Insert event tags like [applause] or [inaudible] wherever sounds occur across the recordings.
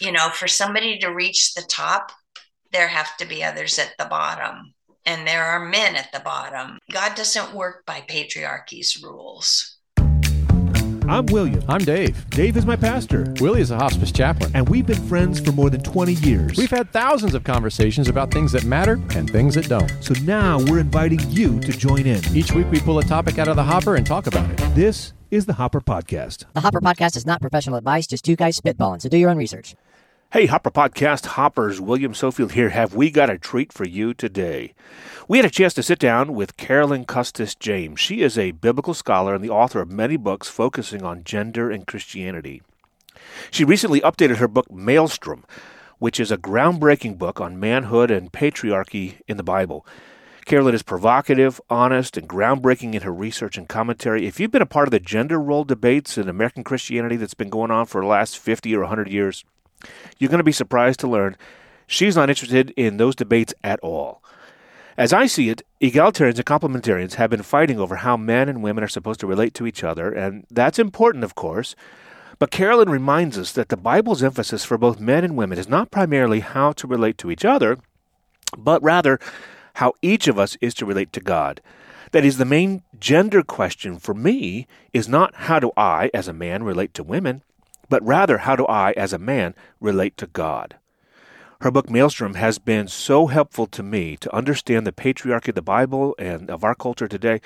you know, for somebody to reach the top, there have to be others at the bottom. And there are men at the bottom. God doesn't work by patriarchy's rules. I'm William. I'm Dave. Dave is my pastor. Willie is a hospice chaplain. And we've been friends for more than 20 years. We've had thousands of conversations about things that matter and things that don't. So now we're inviting you to join in. Each week we pull a topic out of the hopper and talk about it. This is the Hopper Podcast. The Hopper Podcast is not professional advice, just two guys spitballing, so do your own research. Hey, Hopper Podcast hoppers, William Sofield here. Have we got a treat for you today? We had a chance to sit down with Carolyn Custis James. She is a biblical scholar and the author of many books focusing on gender and Christianity. She recently updated her book Malestrom, which is a groundbreaking book on manhood and patriarchy in the Bible. Carolyn is provocative, honest, and groundbreaking in her research and commentary. If you've been a part of the gender role debates in American Christianity that's been going on for the last 50 or 100 years, you're going to be surprised to learn she's not interested in those debates at all. As I see it, egalitarians and complementarians have been fighting over how men and women are supposed to relate to each other, and that's important, of course. But Carolyn reminds us that the Bible's emphasis for both men and women is not primarily how to relate to each other, but rather how each of us is to relate to God. That is, the main gender question for me is not how do I, as a man, relate to women, but rather how do I, as a man, relate to God. Her book Malestrom has been so helpful to me to understand the patriarchy of the Bible and of our culture today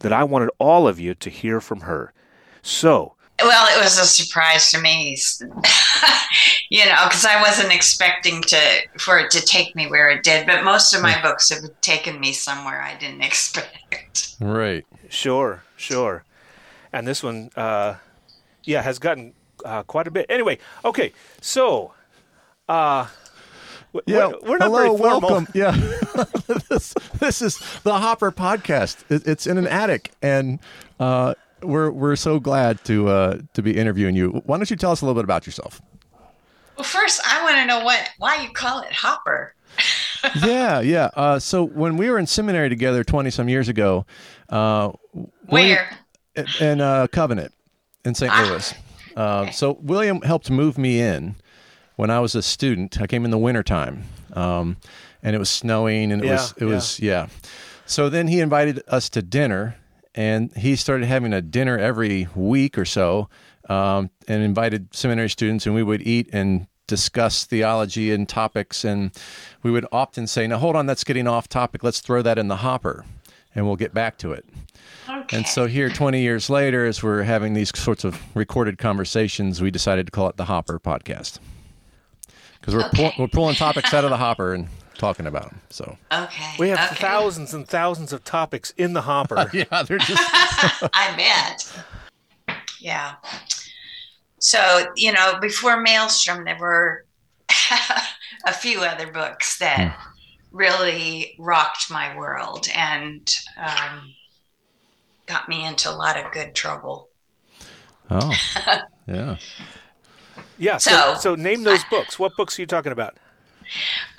that I wanted all of you to hear from her. So, well, it was a surprise to me, [laughs] you know, because I wasn't expecting to for it to take me where it did. But most of my books have taken me somewhere I didn't [laughs] expect. Right. Sure, sure. And this one, uh, yeah, has gotten uh, quite a bit. Anyway, okay, so uh, yeah, we're, we're not hello, very formal. welcome. [laughs] Yeah, [laughs] this, this is the Hopper Podcast. It, it's in an attic, and uh, we're we're so glad to uh, to be interviewing you. Why don't you tell us a little bit about yourself? Well, first, I want to know what why you call it Hopper. [laughs] yeah, yeah. Uh, so when we were in seminary together twenty some years ago, uh, where in uh, Covenant in St. Ah. Louis. Uh, so William helped move me in when I was a student. I came in the wintertime, um, and it was snowing, and it Yeah, was it was yeah. So then he invited us to dinner, and he started having a dinner every week or so, um, and invited seminary students, and we would eat and discuss theology and topics, and we would often say, "Now hold on, that's getting off topic. Let's throw that in the hopper." And we'll get back to it. Okay. And so here, 20 years later, as we're having these sorts of recorded conversations, we decided to call it the Hopper Podcast because we're Okay. pull, we're pulling topics out of the [laughs] hopper and talking about them. So okay, We have okay. thousands and thousands of topics in the hopper. [laughs] yeah, they're just [laughs] I bet. Yeah. So, you know, before Malestrom, there were a few other books that really rocked my world and um, got me into a lot of good trouble. oh [laughs] yeah. yeah. So, So- so name those books. What books are you talking about?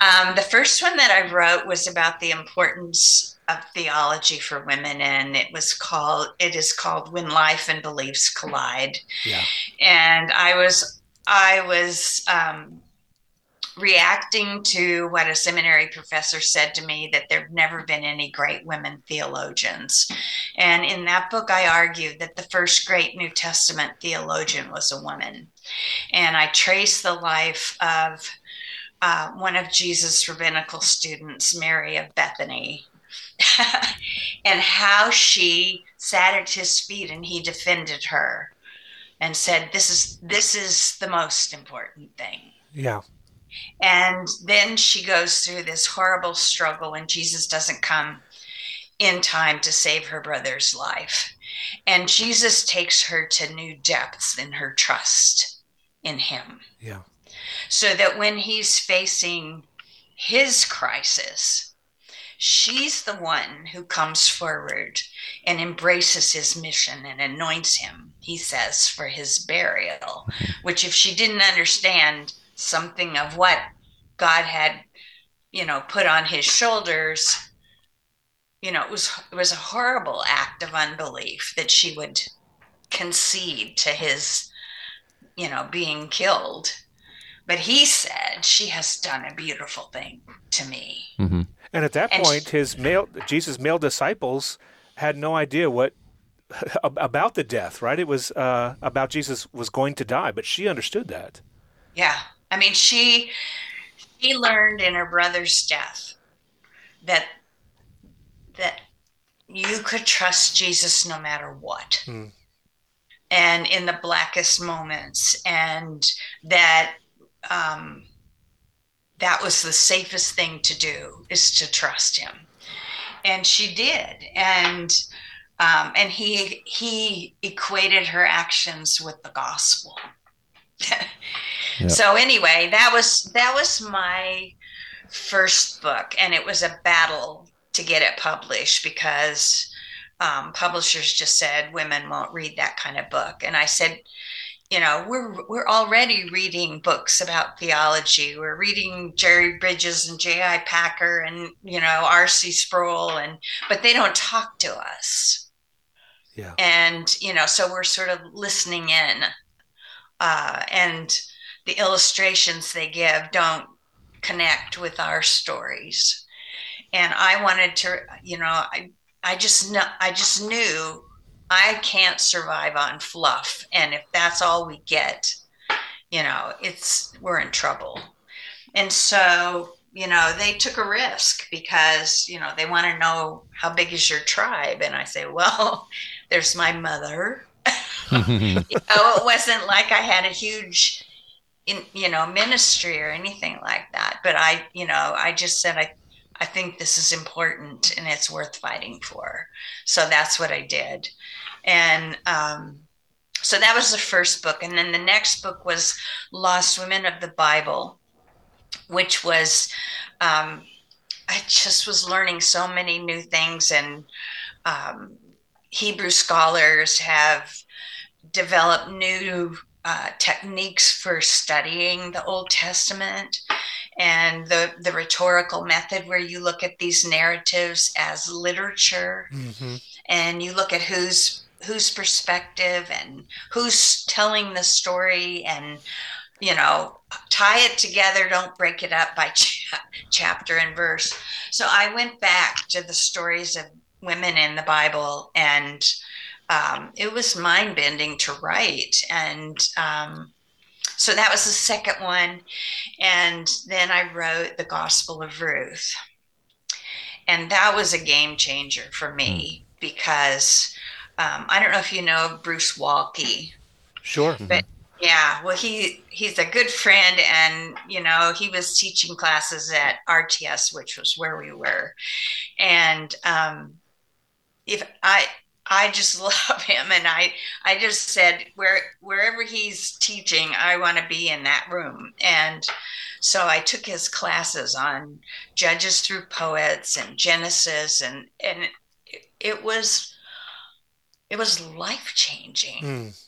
Um, the first one that I wrote was about the importance of theology for women, and it was called it is called When Life and Beliefs Collide. Yeah. And I was I was um, reacting to what a seminary professor said to me that there've never been any great women theologians. And in that book, I argued that the first great New Testament theologian was a woman. And I traced the life of uh, one of Jesus' rabbinical students, Mary of Bethany, [laughs] and how she sat at his feet and he defended her and said, "This is this is the most important thing." Yeah. And then she goes through this horrible struggle when Jesus doesn't come in time to save her brother's life. And Jesus takes her to new depths in her trust in him Yeah. so that when he's facing his crisis, she's the one who comes forward and embraces his mission and anoints him, he says, for his burial. Which, if she didn't understand something of what God had, you know, put on his shoulders, you know, it was it was a horrible act of unbelief that she would concede to his, you know, being killed but he said she has done a beautiful thing to me. Mm-hmm. And at that And point, his male Jesus' male disciples had no idea what [laughs] about the death. Right? It was uh, about Jesus was going to die, but she understood that. Yeah. I mean, she she learned in her brother's death that that you could trust Jesus no matter what. Hmm. And in the blackest moments and that um that was the safest thing to do is to trust him. And she did. And um, and he he equated her actions with the gospel. Yeah. So anyway, that was that was my first book, and it was a battle to get it published because um, publishers just said women won't read that kind of book, and I said, you know, we're we're already reading books about theology. We're reading Jerry Bridges and J.I. Packer and you know R.C. Sproul, and but they don't talk to us Yeah. and you know so we're sort of listening in uh, and the illustrations they give don't connect with our stories. And i wanted to you know i i just know i just knew i can't survive on fluff. And if that's all we get you know it's we're in trouble. And so you know they took a risk because you know they want to know how big is your tribe? And i say well [laughs] there's my mother [laughs] you know it wasn't like i had a huge in you know ministry or anything like that but i you know i just said i i think this is important and it's worth fighting for. So that's what i did. And um so that was the first book. And then the next book was lost women of the bible which was um i just was learning so many new things. And um hebrew scholars have developed new uh, techniques for studying the Old Testament and the, the rhetorical method where you look at these narratives as literature Mm-hmm. and you look at whose whose perspective and who's telling the story and you know tie it together don't break it up by [laughs] cha- chapter and verse so i went back to the stories of women in the bible and um, it was mind bending to write. And um, so that was the second one. And then I wrote The Gospel of Ruth. And that was a game changer for me because um, I don't know if you know Bruce Waltke. Sure. But yeah, well, he he's a good friend, and you know he was teaching classes at RTS, which was where we were, and um, if I I just [laughs] love him, and I I just said where wherever he's teaching, I want to be in that room, and so I took his classes on Judges through Poets and Genesis, and and it, was it was life changing. Mm.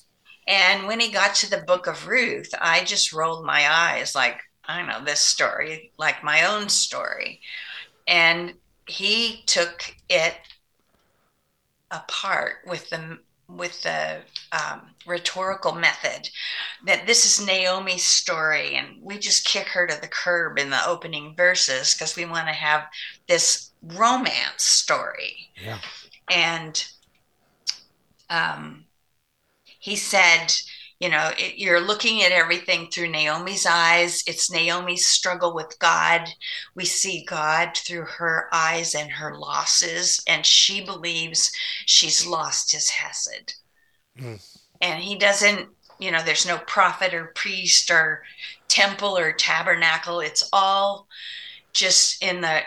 And when he got to the book of Ruth, I just rolled my eyes like, I know this story, like my own story. And he took it apart with the with the um, rhetorical method that this is Naomi's story, and we just kick her to the curb in the opening verses because we want to have this romance story. Yeah. And um, he said, you know, it, you're looking at everything through Naomi's eyes. It's Naomi's struggle with God. We see God through her eyes and her losses, and she believes she's lost his Hesed. Mm. And he doesn't, you know, there's no prophet or priest or temple or tabernacle. It's all just in the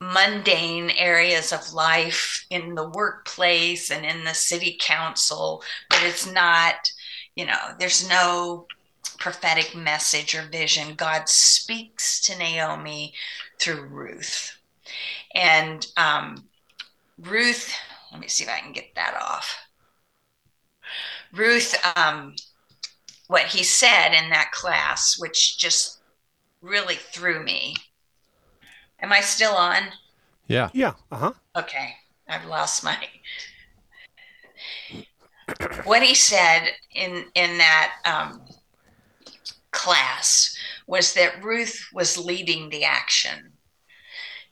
mundane areas of life in the workplace and in the city council, but it's not, you know, there's no prophetic message or vision. God speaks to Naomi through Ruth. And um, Ruth, let me see if I can get that off. Ruth, um, what he said in that class, which just really threw me. Am I still on? Yeah. Yeah. Uh huh. Okay, I've lost my. What he said in in that um, class was that Ruth was leading the action.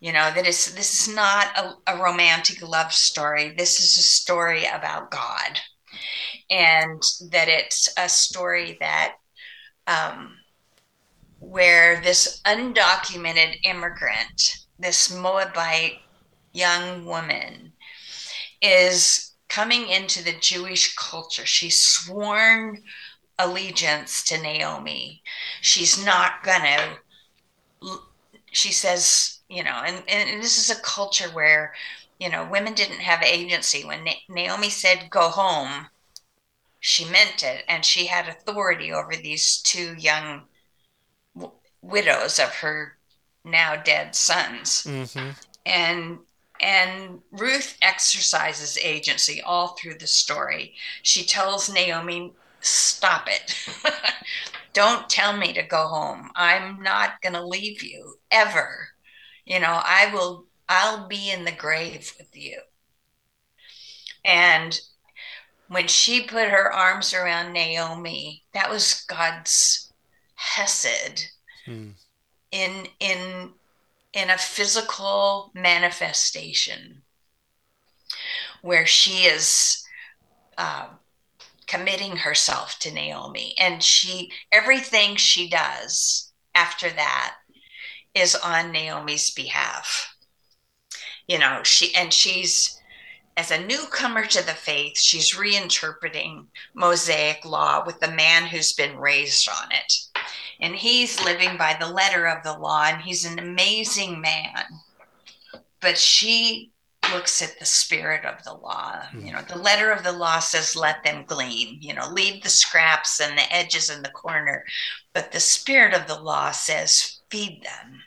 You know, that is this is not a, a romantic love story. This is a story about God. And that it's a story that um, where this undocumented immigrant, this Moabite young woman, is coming into the Jewish culture. She's sworn allegiance to Naomi. She's not going to, she says, you know, and, and this is a culture where, you know, women didn't have agency. When Na- Naomi said, go home, she meant it. And she had authority over these two young w- widows of her now dead sons. Mm-hmm. And and Ruth exercises agency all through the story. She tells Naomi, Stop it. [laughs] Don't tell me to go home. I'm not going to leave you ever. You know, I will, I'll be in the grave with you. And when she put her arms around Naomi, that was God's hesed Hmm. in in in a physical manifestation where she is uh, committing herself to Naomi, and she everything she does after that is on Naomi's behalf. You know, she and she's as a newcomer to the faith, she's reinterpreting Mosaic law with the man who's been raised on it. And he's living by the letter of the law, and he's an amazing man. But she looks at the spirit of the law. You know, the letter of the law says, let them glean, you know, leave the scraps and the edges in the corner. But the spirit of the law says, feed them.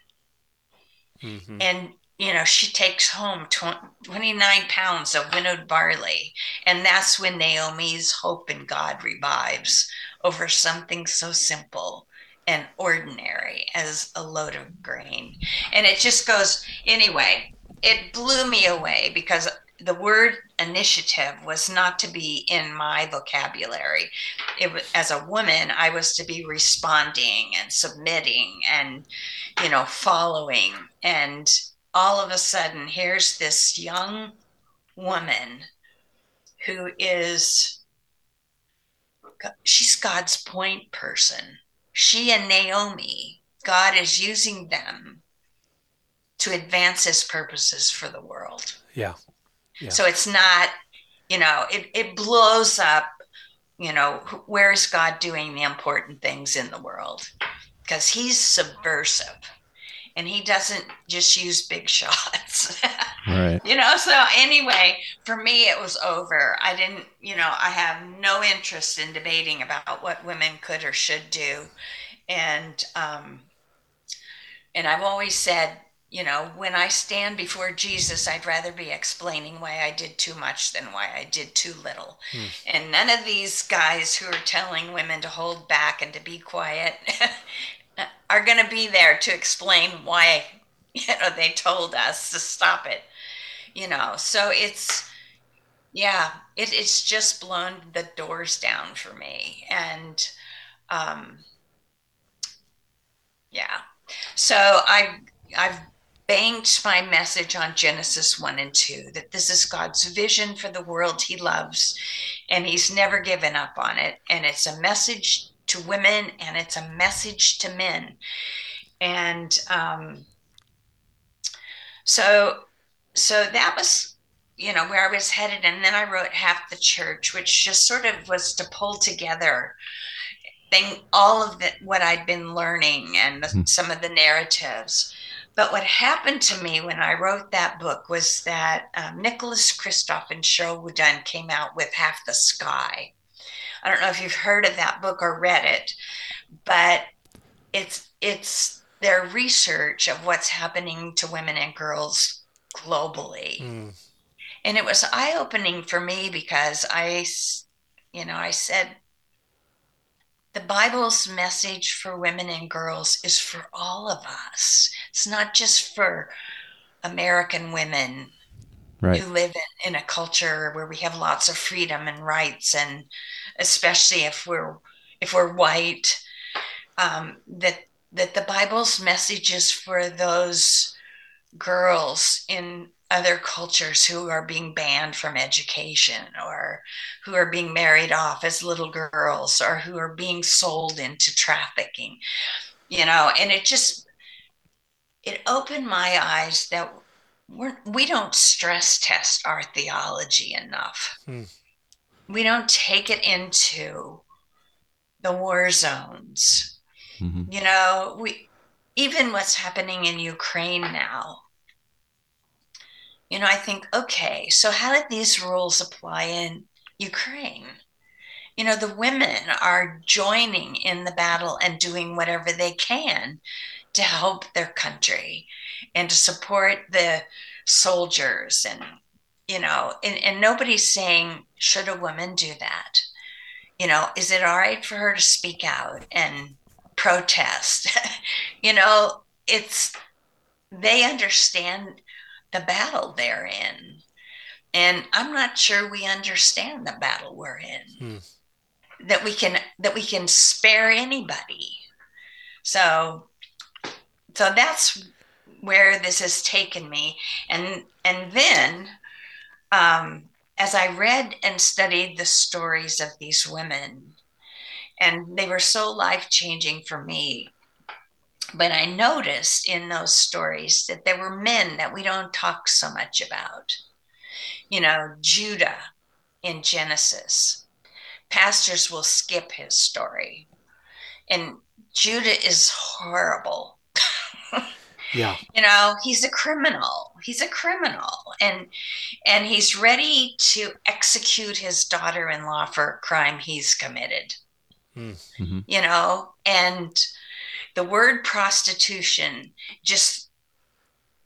Mm-hmm. And, you know, she takes home 29 pounds of winnowed barley. And that's when Naomi's hope in God revives over something so simple and ordinary as a load of grain. And it just goes, anyway, it blew me away because the word initiative was not to be in my vocabulary. It was, as a woman, I was to be responding and submitting and, you know, following. And all of a sudden, here's this young woman who is, she's God's point person. She and Naomi, God is using them to advance his purposes for the world. Yeah. Yeah. So it's not, you know, it, it blows up, you know, where is God doing the important things in the world? Because he's subversive and he doesn't just use big shots. [laughs] Right. you know, so anyway, for me, it was over. I didn't, you know, I have no interest in debating about what women could or should do. And, um, and I've always said, you know, when I stand before Jesus, I'd rather be explaining why I did too much than why I did too little. And none of these guys who are telling women to hold back and to be quiet [laughs] are going to be there to explain why, you know, they told us to stop it. You know, so it's, yeah, it, it's just blown the doors down for me. And, um, yeah. So I I've banked my message on Genesis 1 and 2 that this is God's vision for the world he loves and he's never given up on it and it's a message to women and it's a message to men. And um so so that was you know where I was headed and then I wrote half the church which just sort of was to pull together thing all of the, what I'd been learning and the, some of the narratives. But what happened to me when I wrote that book was that um, Nicholas Kristof and Sheryl WuDunn came out with Half the Sky. I don't know if you've heard of that book or read it, but it's it's their research of what's happening to women and girls globally. Mm. And it was eye opening for me because I, you know, I said, the Bible's message for women and girls is for all of us. It's not just for American women Right. who live in, in a culture where we have lots of freedom and rights, and especially if we're if we're white, um, that that the Bible's message is for those girls in other cultures who are being banned from education or who are being married off as little girls or who are being sold into trafficking you know and it just it opened my eyes that we're, we don't stress test our theology enough Hmm. We don't take it into the war zones Mhm. you know we even what's happening in ukraine now you know i think okay so how did these rules apply in ukraine you know the women are joining in the battle and doing whatever they can to help their country and to support the soldiers and you know and, and nobody's saying should a woman do that? You know is it all right for her to speak out and protest? [laughs] You know it's they understand the battle they're in. And i'm not sure we understand the battle we're in. Hmm. That we can that we can spare anybody. So so that's where this has taken me. And and then um as i read and studied the stories of these women and they were so life changing for me but i noticed in those stories that there were men that we don't talk so much about. You know judah in genesis. Pastors will skip his story. And judah is horrible [laughs] Yeah. you know he's a criminal. He's a criminal. And and he's ready to execute his daughter-in-law for a crime he's committed. Mhm. you know and the word prostitution just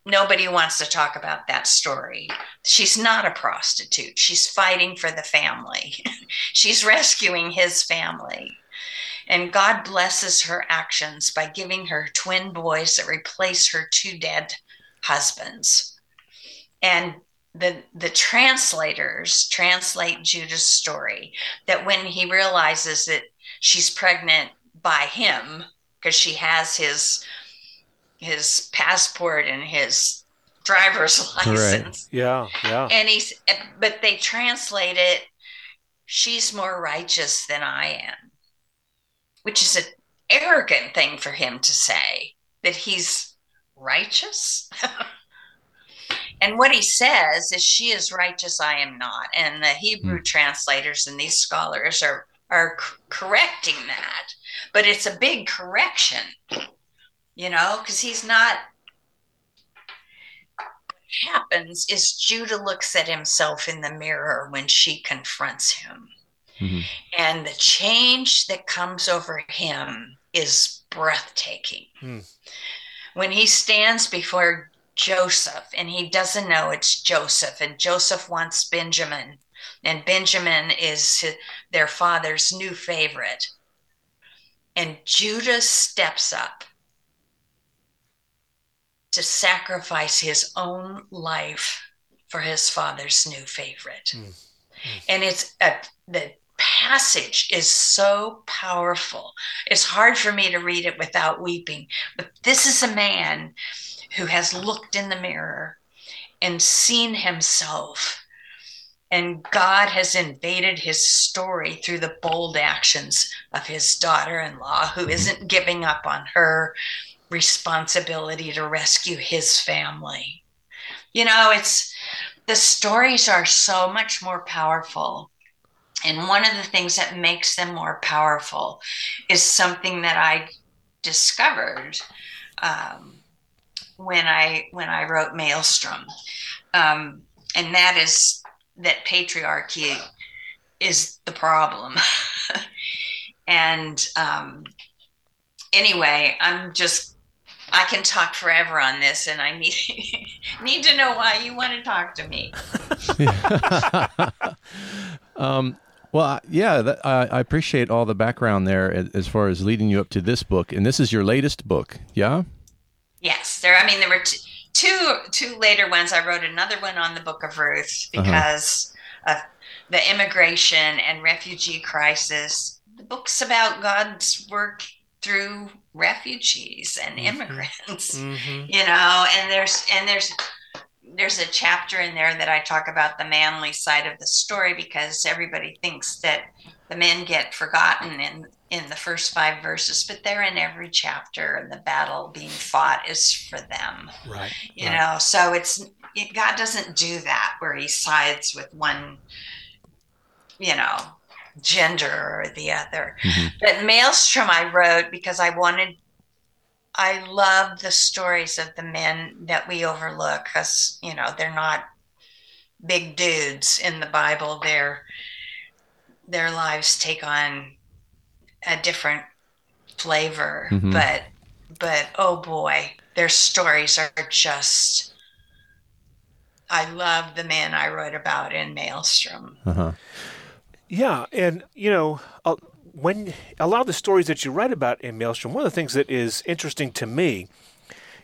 nobody wants to talk about that story. She's not a prostitute. She's fighting for the family. [laughs] She's rescuing his family and God blesses her actions by giving her twin boys that replace her two dead husbands. And the the translators translate Judah's story that when he realizes that she's pregnant by him because she has his his passport and his driver's [laughs] Right. license Yeah. Yeah. and he's but they translate it she's more righteous than i am which is an arrogant thing for him to say that he's righteous. [laughs] And what he says is she is righteous i am not. And the hebrew hmm. translators and these scholars are are c- correcting that. But it's a big correction you know because he's not What happens is Judah looks at himself in the mirror when she confronts him. Mhm. And the change that comes over him is breathtaking. Hmm. When he stands before Joseph and he doesn't know it's Joseph, and Joseph wants Benjamin, and Benjamin is their father's new favorite. And Judah steps up to sacrifice his own life for his father's new favorite. And it's a, the passage is so powerful. It's hard for me to read it without weeping. But this is a man who has looked in the mirror and seen himself. And God has invaded his story through the bold actions of his daughter in law, who mm-hmm. isn't giving up on her responsibility to rescue his family. You know, it's the stories are so much more powerful. And one of the things that makes them more powerful is something that I discovered um, when I when I wrote Malestrom, um, and that is that patriarchy is the problem. [laughs] and um, anyway, I'm just I can talk forever on this, and I [laughs] need need to know why you want to talk to me. [laughs] um, well, yeah, that, I, I appreciate all the background there as, far as leading you up to this book, and this is your latest book, yeah? Yes, there. I mean, there were t- two two later ones. I wrote another one on the Book of Ruth because of the immigration and refugee crisis. The book's about God's work through refugees and Mhm. immigrants Mm-hmm. [laughs] you know and there's and there's there's a chapter in there that i talk about the manly side of the story because everybody thinks that the men get forgotten in in the first five verses but they're in every chapter and the battle being fought is for them Right. you right. know so it's it, god doesn't do that where he sides with one you know gender or the other Mhm. but malestrom i wrote because i wanted i love the stories of the men that we overlook because you know they're not big dudes in the bible their their lives take on a different flavor Mhm. but but oh boy their stories are just i love the men i wrote about in malestrom Uh-huh. Yeah, and you know, uh, when a lot of the stories that you write about in Malestrom, one of the things that is interesting to me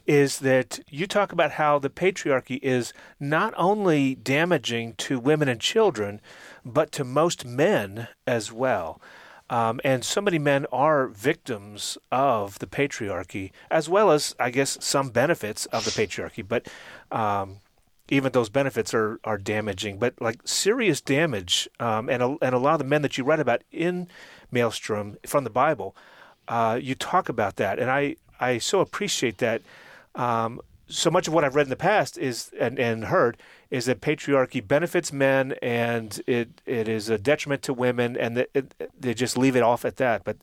is that you talk about how the patriarchy is not only damaging to women and children, but to most men as well. Um, and so many men are victims of the patriarchy, as well as, I guess, some benefits of the patriarchy. But um, even those benefits are, are damaging, but like serious damage. Um, and, a, and a lot of the men that you read about in Malestrom from the Bible, uh, you talk about that. And I, I so appreciate that. Um, so much of what I've read in the past is and, and heard is that patriarchy benefits men and it, it is a detriment to women, and that it, they just leave it off at that. But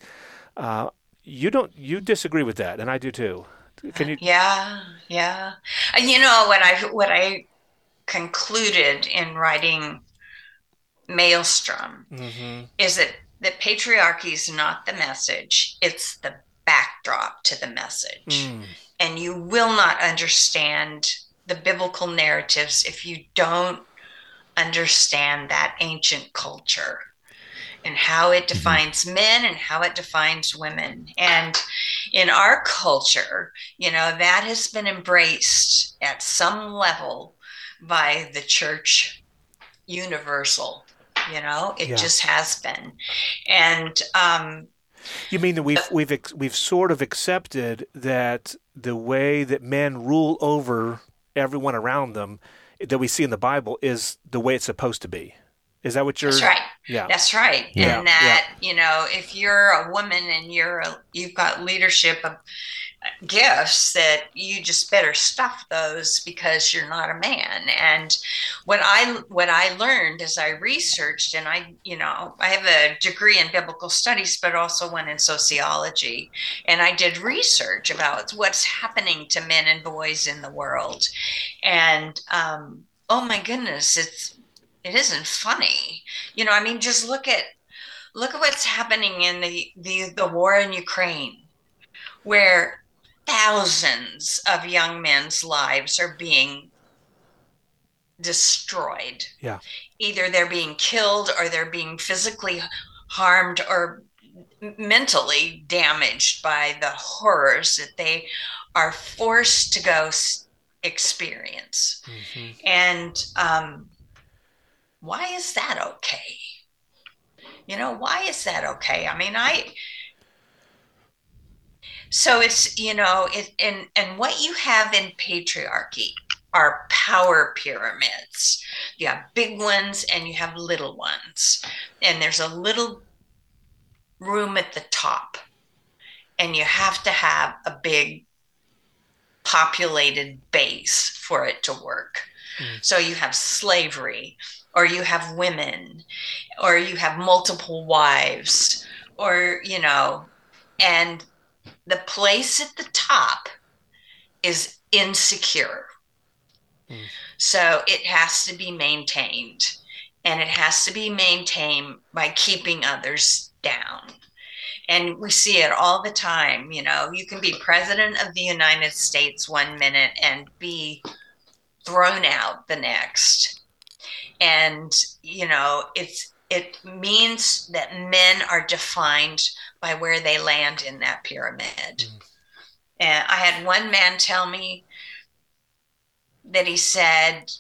uh, you don't you disagree with that, and I do too. Can you? Yeah, yeah. And you know what I what I concluded in writing Malestrom Mhm. is that that patriarchy is not the message; it's the backdrop to the message. Mm. And you will not understand the biblical narratives if you don't understand that ancient culture and how it defines men and how it defines women. And in our culture, you know, that has been embraced at some level by the church universal. You know, it Yeah. just has been. And um, You mean that we've we've ex- we've sort of accepted that the way that men rule over everyone around them that we see in the Bible is the way it's supposed to be. Is that what you're? that's right. Yeah. That's right. Yeah, And that, you know, if you're a woman and you're a, you've got leadership of gifts that you just better stuff those because you're not a man. And what I what I learned as I researched and I, you know, I have a degree in biblical studies but also one in sociology and I did research about what's happening to men and boys in the world. And um oh my goodness, it's it isn't funny. You know, I mean, just look at look at what's happening in the the, the war in Ukraine, where thousands of young men's lives are being destroyed. Yeah. Either they're being killed or they're being physically harmed or mentally damaged by the horrors that they are forced to go experience. Mhm. And um, why is that okay? You know, why is that okay? I mean, I. So it's you know it and and what you have in patriarchy are power pyramids. You have big ones and you have little ones, and there's a little room at the top, and you have to have a big populated base for it to work. Mm. So you have slavery, or you have women, or you have multiple wives, or, you know, and the place at the top is insecure. Mm. So it has to be maintained, and it has to be maintained by keeping others down. And we see it all the time. You know, you can be president of the United States one minute and be thrown out the next. And, you know, it's it means that men are defined by where they land in that pyramid. Hmm. And I had one man tell me that he said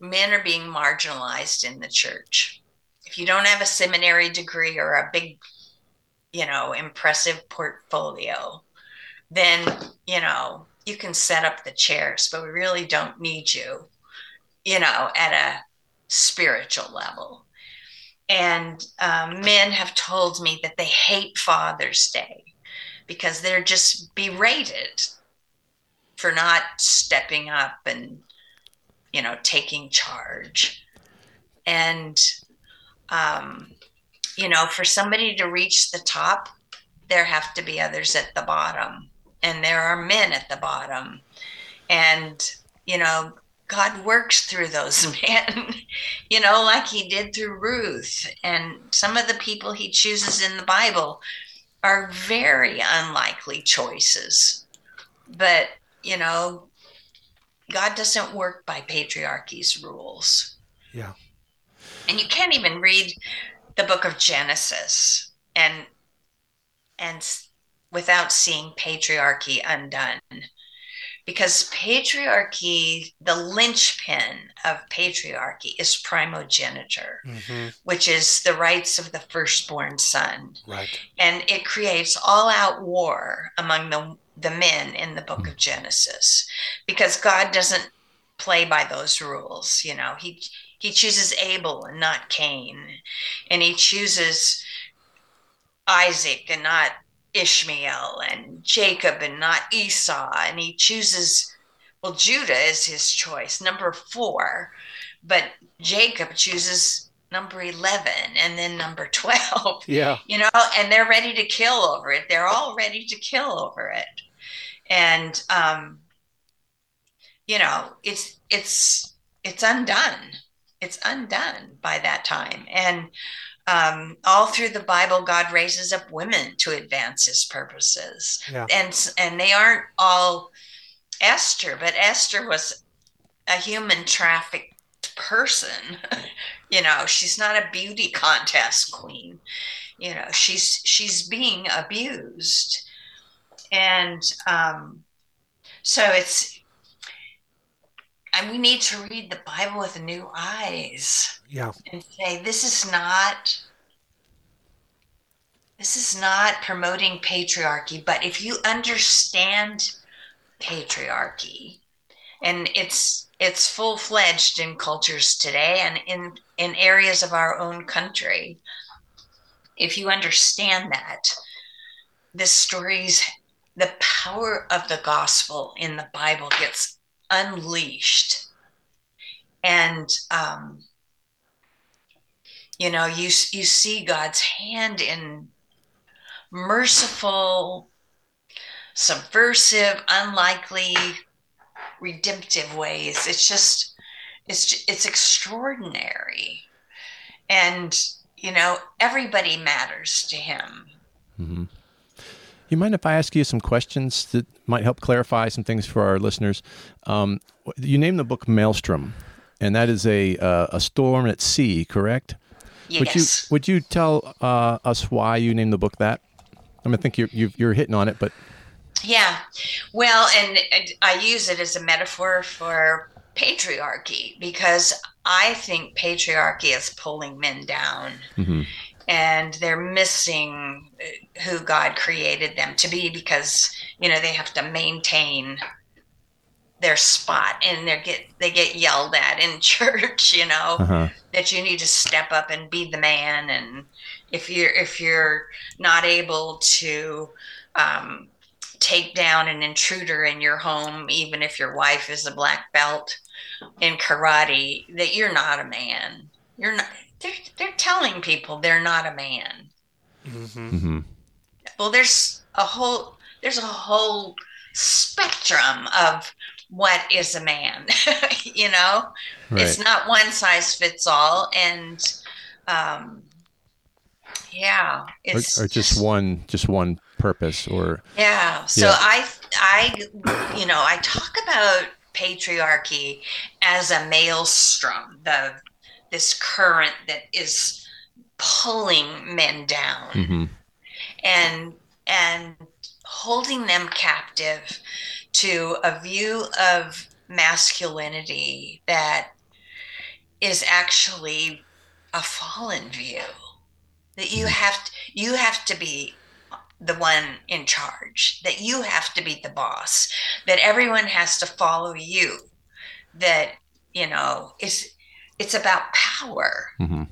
men are being marginalized in the church. If you don't have a seminary degree or a big you know, impressive portfolio, then, you know, you can set up the chairs, but we really don't need you, you know, at a spiritual level. And um, men have told me that they hate Father's Day because they're just berated for not stepping up and, you know, taking charge. And, um, you know, for somebody to reach the top, there have to be others at the bottom. And there are men at the bottom. And, you know, God works through those [laughs] men, you know, like he did through Ruth. And some of the people he chooses in the Bible are very unlikely choices. But, you know, God doesn't work by patriarchy's rules. Yeah. And you can't even read the book of Genesis and and without seeing patriarchy undone because patriarchy, the linchpin of patriarchy is primogeniture, mm-hmm. which is the rights of the firstborn son. Right. And it creates all out war among the, the men in the book of Genesis because God doesn't play by those rules. You know, he, he chooses Abel and not Cain, and he chooses Isaac and not Ishmael and Jacob and not Esau. And he chooses, well, Judah is his choice, number four, but Jacob chooses number 11 and then number [laughs] 12. Yeah. You know, and they're ready to kill over it. They're all ready to kill over it. And, um, you know, it's, it's, it's undone. It's undone by that time. And, um, all through the Bible, God raises up women to advance His purposes, yeah. and and they aren't all Esther, but Esther was a human trafficked person. [laughs] you know, she's not a beauty [laughs] contest queen. You know, she's she's being abused, and um, so it's and we need to read the Bible with new eyes yeah. and say this is not this is not promoting patriarchy but if you understand patriarchy and it's it's full-fledged in cultures today and in in areas of our own country if you understand that the stories the power of the gospel in the bible gets unleashed. And um, you know you you see god's hand in merciful subversive unlikely redemptive ways. It's just it's it's extraordinary. And you know everybody matters to him. Mm-hmm. You mind if i ask you some questions that might help clarify some things for our listeners um, you named the book malestrom and that is a uh, a storm at sea correct Yes. Would you would you tell uh, us why you named the book that? I mean, I think you're you're hitting on it, but yeah, well, and I use it as a metaphor for patriarchy because I think patriarchy is pulling men down. Mm-hmm. And they're missing who God created them to be because you know they have to maintain their spot and they get they get yelled at in [laughs] church you know uh-huh. that you need to step up and be the man and if you're if you're not able to um, take down an intruder in your home even if your wife is a black belt in karate that you're not a man you're not they're, they're telling people they're not a man mm-hmm. Mm-hmm. well there's a whole there's a whole spectrum of what is a man [laughs] you know right. it's not one size fits all and um yeah it's or, or just one just one purpose or yeah so yeah. i i you know i talk about patriarchy as a maelstrom the this current that is pulling men down. Mm-hmm. and and holding them captive to a view of masculinity that is actually a fallen view. That you mm-hmm. have to, you have to be the one in charge, that you have to be the boss, that everyone has to follow you, that, you know, it's, it's about power. Mm-hmm.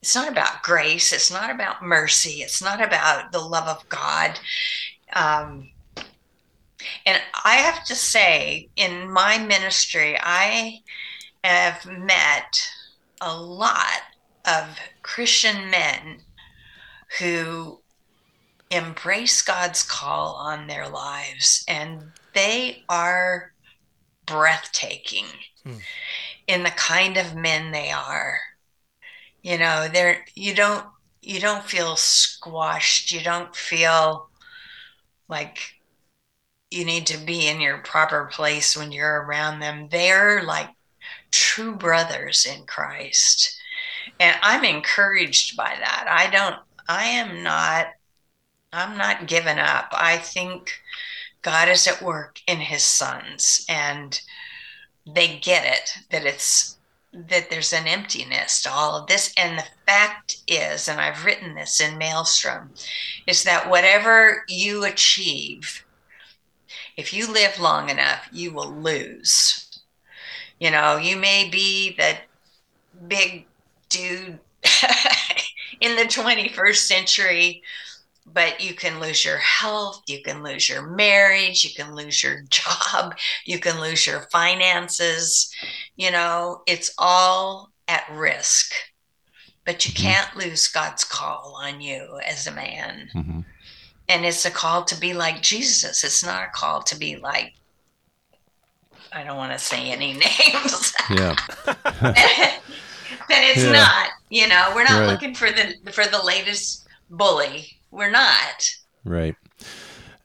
It's not about grace. It's not about mercy. It's not about the love of God. Um, and I have to say, in my ministry, I have met a lot of Christian men who embrace God's call on their lives, and they are breathtaking Hmm. In the kind of men they are. You know, they're you don't you don't feel squashed. You don't feel like you need to be in your proper place when you're around them. They're like true brothers in Christ. And I'm encouraged by that. I don't I am not I'm not giving up. I think God is at work in his sons and they get it that it's that there's an emptiness to all of this. And the fact is and I've written this in Malestrom is that whatever you achieve if you live long enough you will lose. You know you may be the big dude [laughs] in the 21st century but you can lose your health, you can lose your marriage, you can lose your [laughs] job, you can lose your finances. You know, it's all at risk. But you can't lose God's call on you as a man. Mm-hmm. And it's a call to be like Jesus. It's not a call to be like, I don't want to say any [laughs] names. Yeah. [laughs] that it's Yeah. not, you know, we're not Right. looking for the for the latest bully. We're not. Right.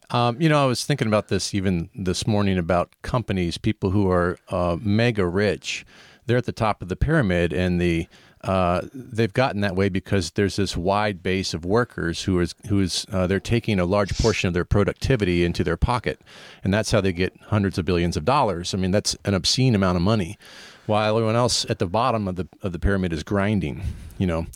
Um, you know, I was thinking about this even this morning about companies, people who are uh, mega rich. They're at the top of the pyramid, and the uh, they've gotten that way because there's this wide base of workers who is who is uh, they're taking a large portion of their productivity into their pocket, and that's how they get hundreds of billions of dollars. I mean, that's an obscene amount of money, while everyone else at the bottom of the of the pyramid is grinding. You know,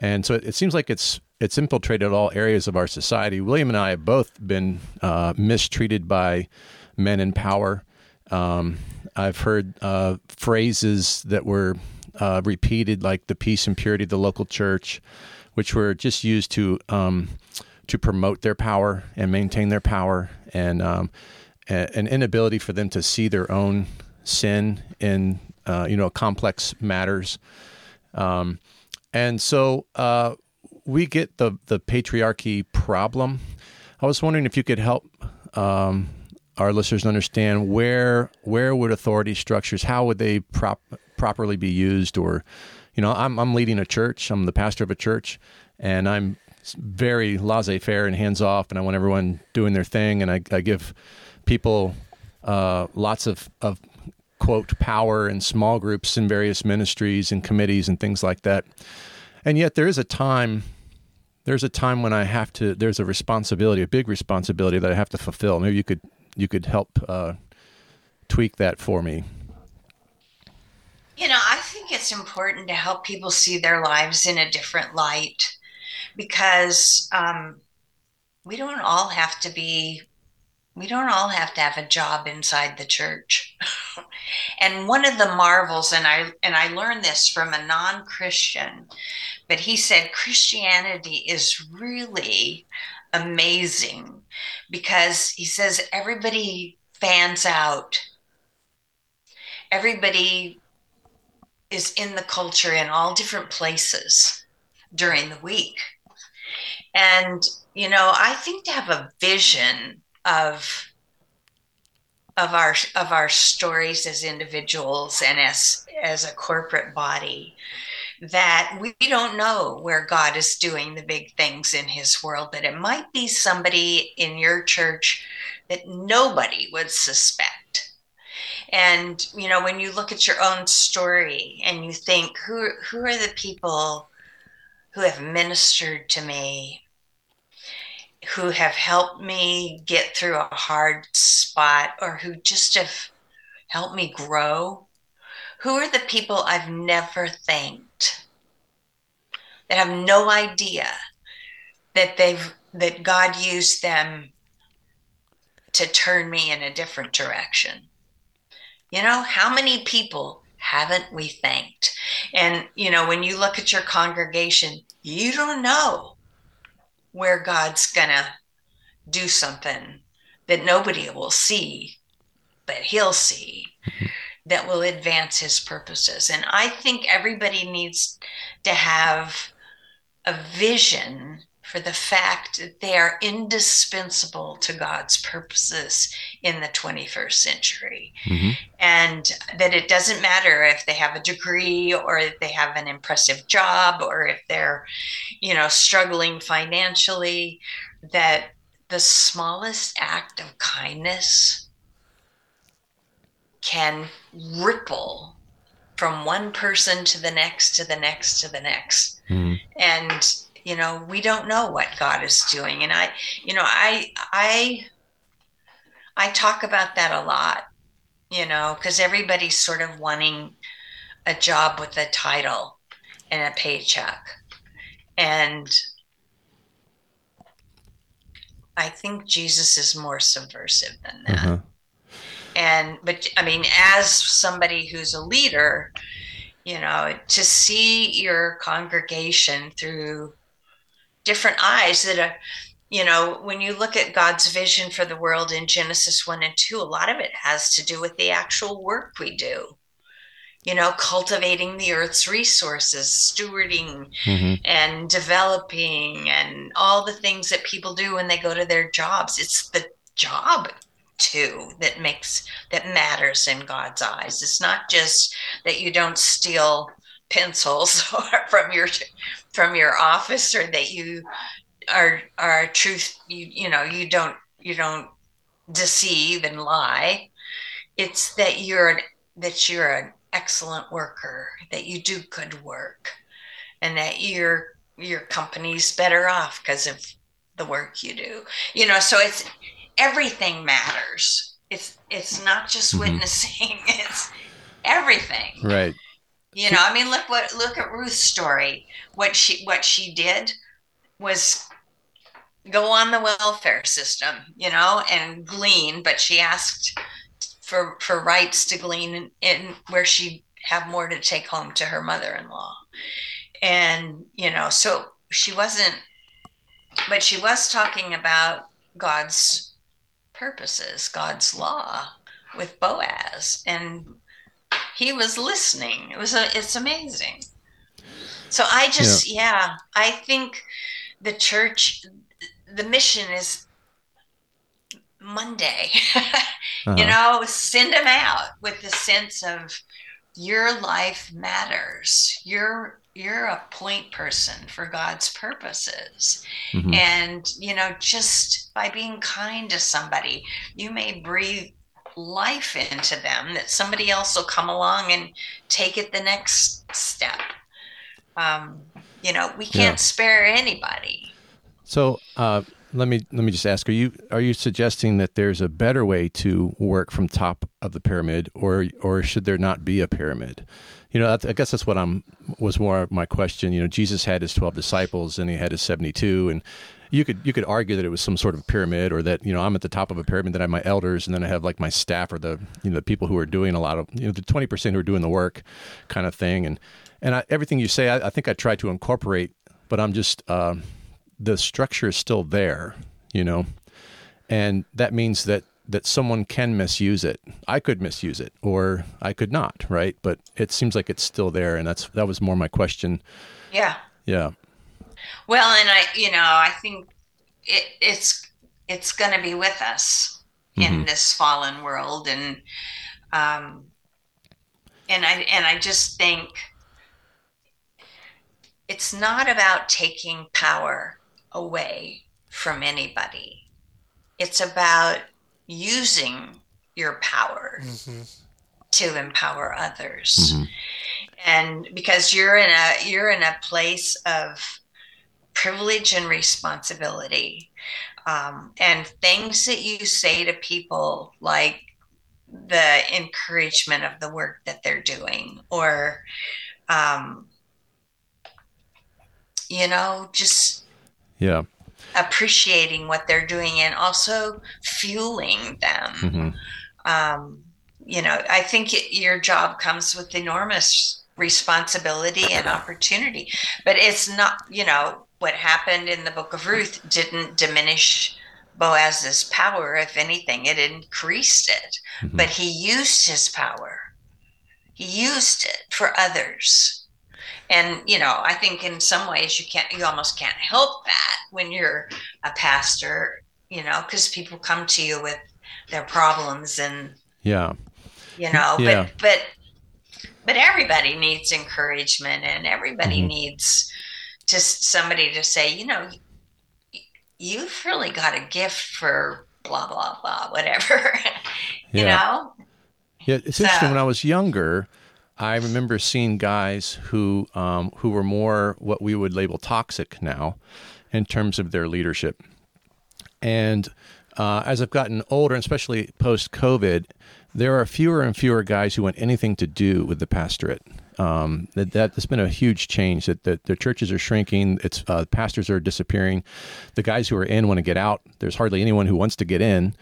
and so it, it seems like it's it's infiltrated all areas of our society. William and I have both been uh, mistreated by men in power. Um, I've heard uh, phrases that were uh, repeated, like the peace and purity of the local church, which were just used to um, to promote their power and maintain their power, and um, a- an inability for them to see their own sin in uh, you know complex matters. Um, and so uh, we get the the patriarchy problem. I was wondering if you could help um, our listeners understand where where would authority structures, how would they prop, properly be used, or you know, I'm I'm leading a church, I'm the pastor of a church, and I'm very laissez-faire and hands off, and I want everyone doing their thing, and I, I give people uh, lots of, of quote power in small groups in various ministries and committees and things like that. And yet there is a time there's a time when I have to there's a responsibility, a big responsibility that I have to fulfill. Maybe you could you could help uh, tweak that for me. You know, I think it's important to help people see their lives in a different light because um, we don't all have to be, we don't all have to have a job inside the church. [laughs] and one of the marvels, and I and I learned this from a non-Christian, but he said Christianity is really amazing because he says everybody fans out. Everybody is in the culture in all different places during the week. And, you know, I think to have a vision of of our of our stories as individuals and as as a corporate body that we don't know where God is doing the big things in his world that it might be somebody in your church that nobody would suspect. And you know when you look at your own story and you think who who are the people who have ministered to me who have helped me get through a hard spot or who just have helped me grow who are the people i've never thanked that have no idea that they've that God used them to turn me in a different direction. You know, how many people haven't we thanked? And, you know, when you look at your congregation, you don't know where God's going to do something that nobody will see, but He'll see that will advance His purposes. And I think everybody needs to have a vision for the fact that they are indispensable to God's purposes in the 21st century. Mhm. And that it doesn't matter if they have a degree or if they have an impressive job or if they're, you know, struggling financially, that the smallest act of kindness can ripple from one person to the next to the next to the next Mhm. and you know we don't know what god is doing. And i you know i i i talk about that a lot you know because everybody's sort of wanting a job with a title and a paycheck. And i think jesus is more subversive than that. Uh-huh. and but i mean as somebody who's a leader you know to see your congregation through different eyes that are you know when you look at god's vision for the world in genesis 1 and 2 a lot of it has to do with the actual work we do you know cultivating the earth's resources stewarding Mhm. and developing and all the things that people do when they go to their jobs it's the job too that makes that matters in god's eyes it's not just that you don't steal pencils [laughs] from your from your office or that you are are truth you you know you don't you don't deceive and lie it's that you're an that you're an excellent worker that you do good work and that your your company's better off because of the work you do you know so it's everything matters it's it's not just Mhm. witnessing [laughs] it's everything Right. You know i mean look what look at ruth's story. What she what she did was go on the welfare system you know and glean but she asked for for rights to glean in, in where she have more to take home to her mother-in-law. And you know so she wasn't but she was talking about god's purposes god's law with boaz. And he was listening it was a, it's amazing so i just yeah. i think the church the mission is monday [laughs] Uh-huh. you know send them out with the sense of your life matters you're you're a point person for god's purposes Mhm. and you know just by being kind to somebody you may breathe life into them that somebody else will come along and take it the next step um, you know we can't Yeah. spare anybody So uh, let me let me just ask: Are you are you suggesting that there's a better way to work from top of the pyramid, or or should there not be a pyramid? You know, I guess that's what I'm was more my question. You know, Jesus had his twelve disciples, and he had his seventy-two, and you could you could argue that it was some sort of pyramid, or that you know I'm at the top of a pyramid, That I have my elders, and then I have like my staff or the you know the people who are doing a lot of you know the twenty percent who are doing the work, kind of thing, and and I, everything you say, I, I think I try to incorporate, but I'm just. Um, the structure is still there, you know, and that means that that someone can misuse it. I could misuse it, or I could not, right? But it seems like it's still there, and that's that was more my question. yeah Yeah, Well, and I, you know, I think it, it's it's going to be with us in mm-hmm. this fallen world, and um, and I and I just think it's not about taking power away from anybody. It's about using your power mm-hmm. to empower others, mm-hmm. and because you're in a you're in a place of privilege and responsibility um, and things that you say to people like the encouragement of the work that they're doing or um, you know just yeah. appreciating what they're doing and also fueling them. Mhm. Um, you know, I think it, your job comes with enormous responsibility and opportunity, but it's not, you know, what happened in the book of Ruth didn't diminish Boaz's power. If anything, it increased it, Mhm. but he used his power. He used it for others. And, you know, I think in some ways you can't, you almost can't help that when you're a pastor, you know, because people come to you with their problems and, Yeah. you know, Yeah. but, but, but everybody needs encouragement and everybody Mhm. needs just somebody to say, you know, you've really got a gift for blah, blah, blah, whatever, [laughs] you Yeah. know? Yeah, it's interesting. When I was younger, I remember seeing guys who um, who were more what we would label toxic now, in terms of their leadership. And uh, as I've gotten older, and especially post COVID, there are fewer and fewer guys who want anything to do with the pastorate. Um, that that has been a huge change. That that the churches are shrinking. It's uh, pastors are disappearing. The guys who are in want to get out. There's hardly anyone who wants to get in.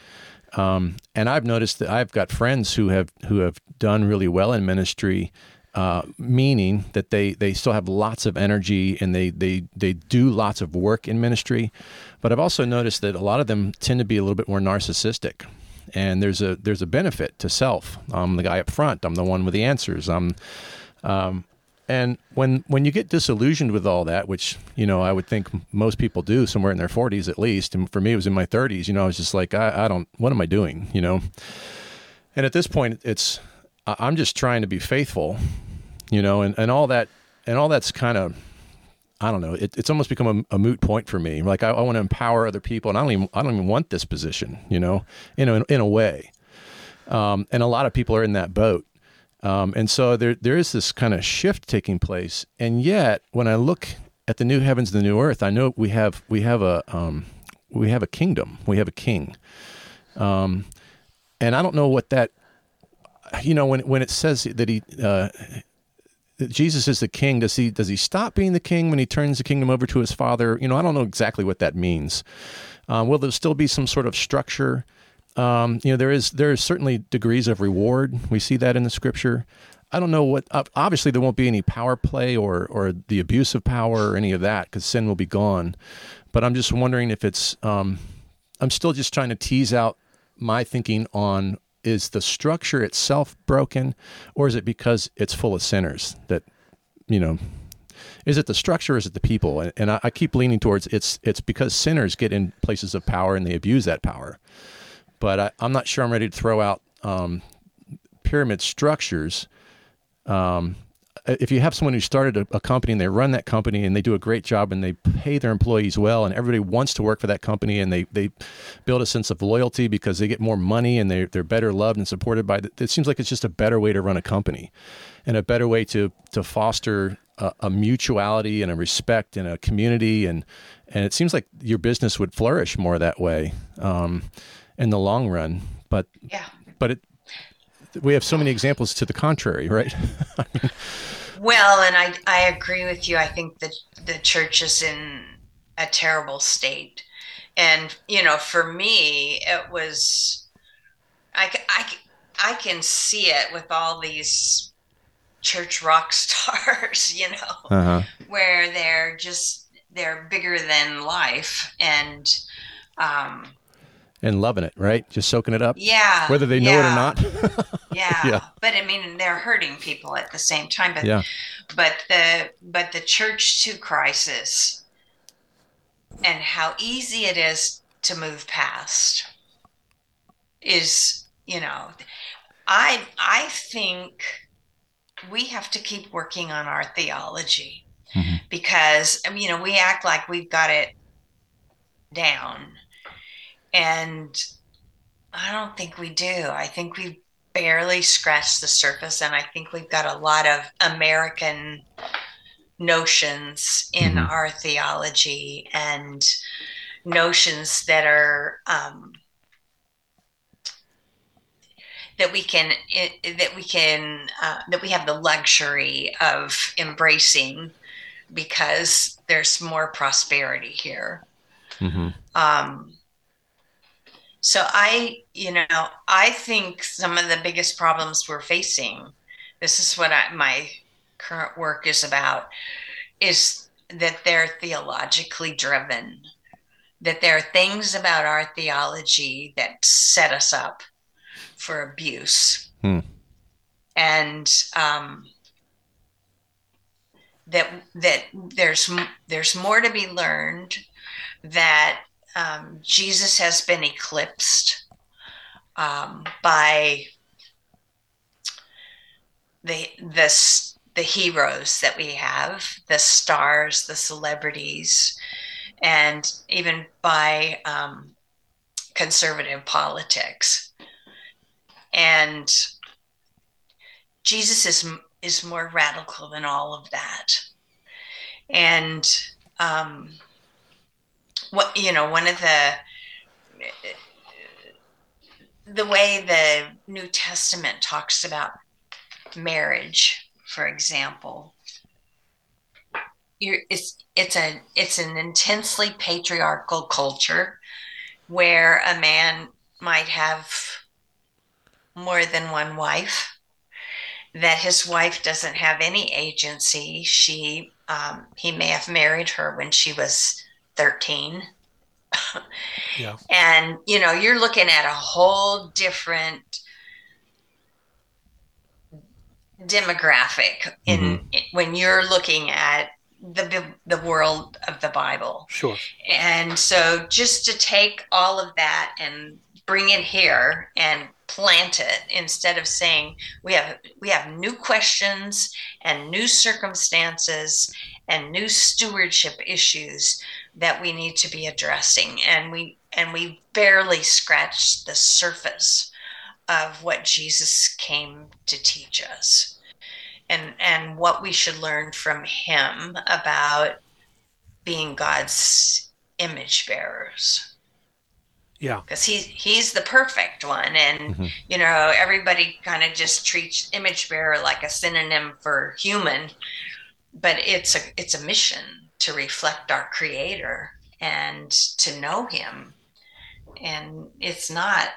Um, and I've noticed that I've got friends who have who have done really well in ministry, uh, meaning that they they still have lots of energy and they they they do lots of work in ministry. But I've also noticed that a lot of them tend to be a little bit more narcissistic. And there's a there's a benefit to self. I'm the guy up front. I'm the one with the answers. I'm um, and when when you get disillusioned with all that, which you know I would think most people do somewhere in their 40s at least, and for me it was in my 30s. You know, I was just like, I, I don't, what am I doing? You know, and at this point, it's I'm just trying to be faithful, you know, and, and all that and all that's kind of I don't know. It, it's almost become a, a moot point for me. Like I, I want to empower other people, and I don't even I don't even want this position, you know, in a, in a way. Um, and a lot of people are in that boat. Um, and so there there is this kind of shift taking place. And yet, when I look at the new heavens and the new earth, I know we have we have a um, we have a kingdom. We have a king. Um, and I don't know what that. You know, when when it says that he. Uh, Jesus is the king. Does he does he stop being the king when he turns the kingdom over to his father? You know, I don't know exactly what that means. Um, will there still be some sort of structure? Um, you know, there is there is certainly degrees of reward. We see that in the scripture. I don't know what. Obviously, there won't be any power play or or the abuse of power or any of that because sin will be gone. But I'm just wondering if it's. Um, I'm still just trying to tease out my thinking on is the structure itself broken, or is it because it's full of sinners that you know is it the structure is it the people and, and I, I keep leaning towards it's it's because sinners get in places of power and they abuse that power but I, i'm not sure i'm ready to throw out um, pyramid structures. Um, if you have someone who started a, a company and they run that company and they do a great job and they pay their employees well and everybody wants to work for that company and they, they build a sense of loyalty because they get more money and they, they're better loved and supported by the, it seems like it's just a better way to run a company and a better way to to foster a, a mutuality and a respect and a community and and it seems like your business would flourish more that way. Um, in the long run but Yeah. but it we have so many examples to the contrary right [laughs] Well, and I, I agree with you. I think that the church is in a terrible state. And, you know, for me, it was, I I I can see it with all these church rock [laughs] stars, you know, uh-huh where they're just, they're bigger than life. And, um, and loving it right just soaking it up yeah. whether they know yeah, it or not [laughs] Yeah. Yeah. But I mean, they're hurting people at the same time. But yeah but the but the church to crisis and how easy it is to move past is you know i i think we have to keep working on our theology Mhm. because you know we act like we've got it down and i don't think we do i think we've barely scratched the surface and i think we've got a lot of american notions in Mhm. our theology and notions that are um, that we can that we can uh, that we have the luxury of embracing because there's more prosperity here Mhm. Um, so I, you know, I think some of the biggest problems we're facing, this is what I, my current work is about, is that they're theologically driven, that there are things about our theology that set us up for abuse. Hmm. And um, that that there's there's more to be learned that um, Jesus has been eclipsed um, by the the the heroes that we have, the stars, the celebrities, and even by um, conservative politics. And Jesus is is more radical than all of that. And um, what you know, one of the the way the New Testament talks about marriage, for example, you're, it's it's a it's an intensely patriarchal culture where a man might have more than one wife that his wife doesn't have any agency. She um, he may have married her when she was 13 [laughs] Yeah. and you know you're looking at a whole different demographic in mm-hmm. when you're looking at the the world of the bible Sure. and so just to take all of that and bring it here and plant it instead of saying we have we have new questions and new circumstances and new stewardship issues that we need to be addressing. And we and we barely scratched the surface of what Jesus came to teach us. And and what we should learn from him about being God's image bearers. Yeah. because he he's the perfect one. And Mhm. you know everybody kind of just treats image bearer like a synonym for human but it's a it's a mission to reflect our creator and to know him and it's not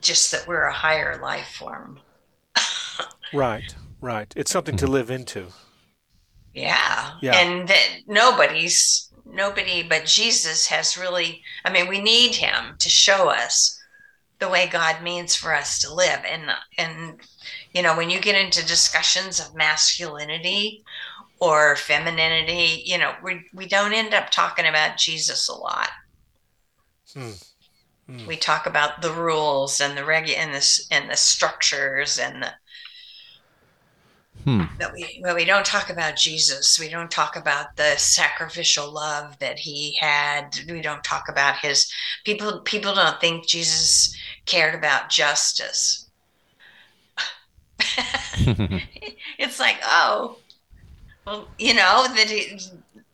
just that we're a higher life form [laughs] Right. Right. It's something to live into. Yeah. Yeah. And that nobody's nobody but Jesus has really I mean we need him to show us the way God means for us to live and and you know when you get into discussions of masculinity or femininity, you know, we we don't end up talking about Jesus a lot. Hmm. Hmm. We talk about the rules and the regu- and the and the structures and the Hmm. that we well, we don't talk about Jesus. We don't talk about the sacrificial love that he had. We don't talk about his people people don't think Jesus cared about justice. [laughs] [laughs] it's like, oh, well, you know, that he,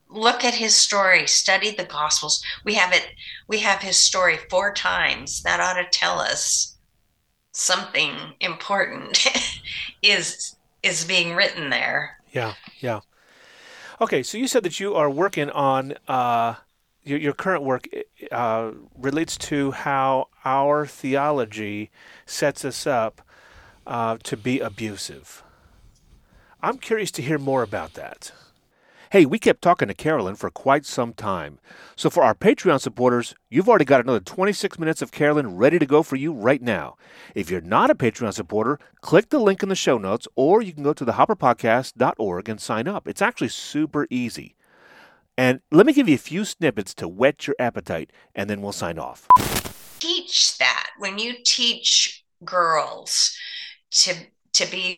look at his story, study the gospels. We have it we have his story four times. That ought to tell us something important [laughs] is is being written there. Yeah. Yeah. Okay. So you said that you are working on uh, your, your current work uh, relates to how our theology sets us up uh, to be abusive. I'm curious to hear more about that. Hey, we kept talking to Carolyn for quite some time. So for our Patreon supporters, you've already got another 26 minutes of Carolyn ready to go for you right now. If you're not a Patreon supporter, click the link in the show notes or you can go to thehopperpodcast.org and sign up. It's actually super easy. And let me give you a few snippets to whet your appetite and then we'll sign off. Teach that when you teach girls to to be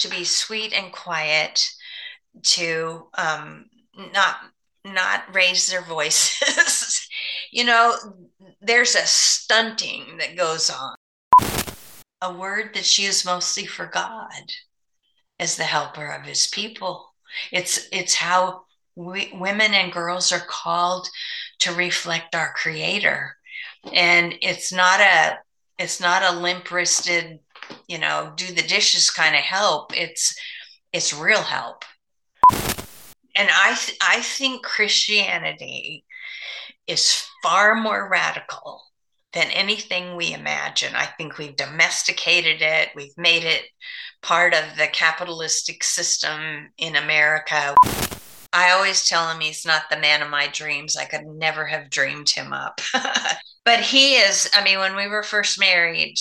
to be sweet and quiet, to um, not not raise their voices. [laughs] you know, there's a stunting that goes on. A word that's used mostly for God as the helper of His people. It's it's how we, women and girls are called to reflect our Creator, and it's not a it's not a limp wristed, you know, do the dishes kind of help. It's it's real help and I th- I think Christianity is far more radical than anything we imagine. I think we've domesticated it, we've made it part of the capitalistic system in America. I always tell him he's not the man of my dreams. I could never have dreamed him up. [laughs] but he is, I mean, when we were first married,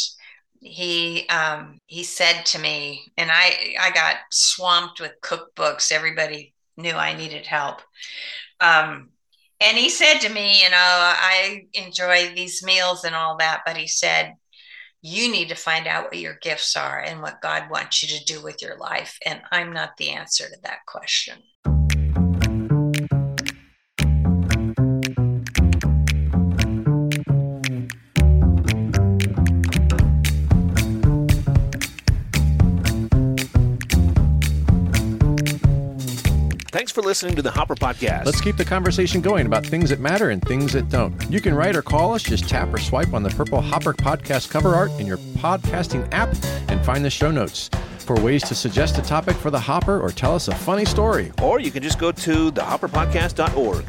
he um, he said to me, and I I got swamped with cookbooks. Everybody knew I needed help. Um, and he said to me, you know, I enjoy these meals and all that, but he said, you need to find out what your gifts are and what God wants you to do with your life. And I'm not the answer to that question. For listening to the Hopper Podcast. Let's keep the conversation going about things that matter and things that don't. You can write or call us. Just tap or swipe on the purple Hopper Podcast cover art in your podcasting app and find the show notes. For ways to suggest a topic for the Hopper or tell us a funny story. Or you can just go to thehopperpodcast.org.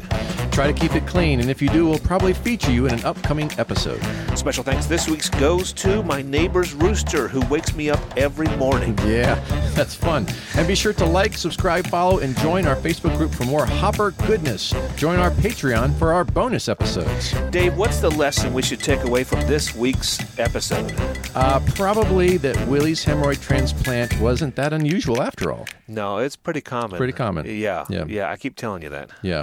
Try to keep it clean, and if you do, we'll probably feature you in an upcoming episode. Special thanks this week goes to my neighbor's rooster who wakes me up every morning. Yeah, [laughs] that's fun. And be sure to like, subscribe, follow, and join our Facebook group for more Hopper goodness. Join our Patreon for our bonus episodes. Dave, what's the lesson we should take away from this week's episode? Uh, probably that Willie's hemorrhoid transplant wasn't that unusual after all. No, it's pretty common. Pretty common. Yeah. Yeah. Yeah, I keep telling you that. Yeah.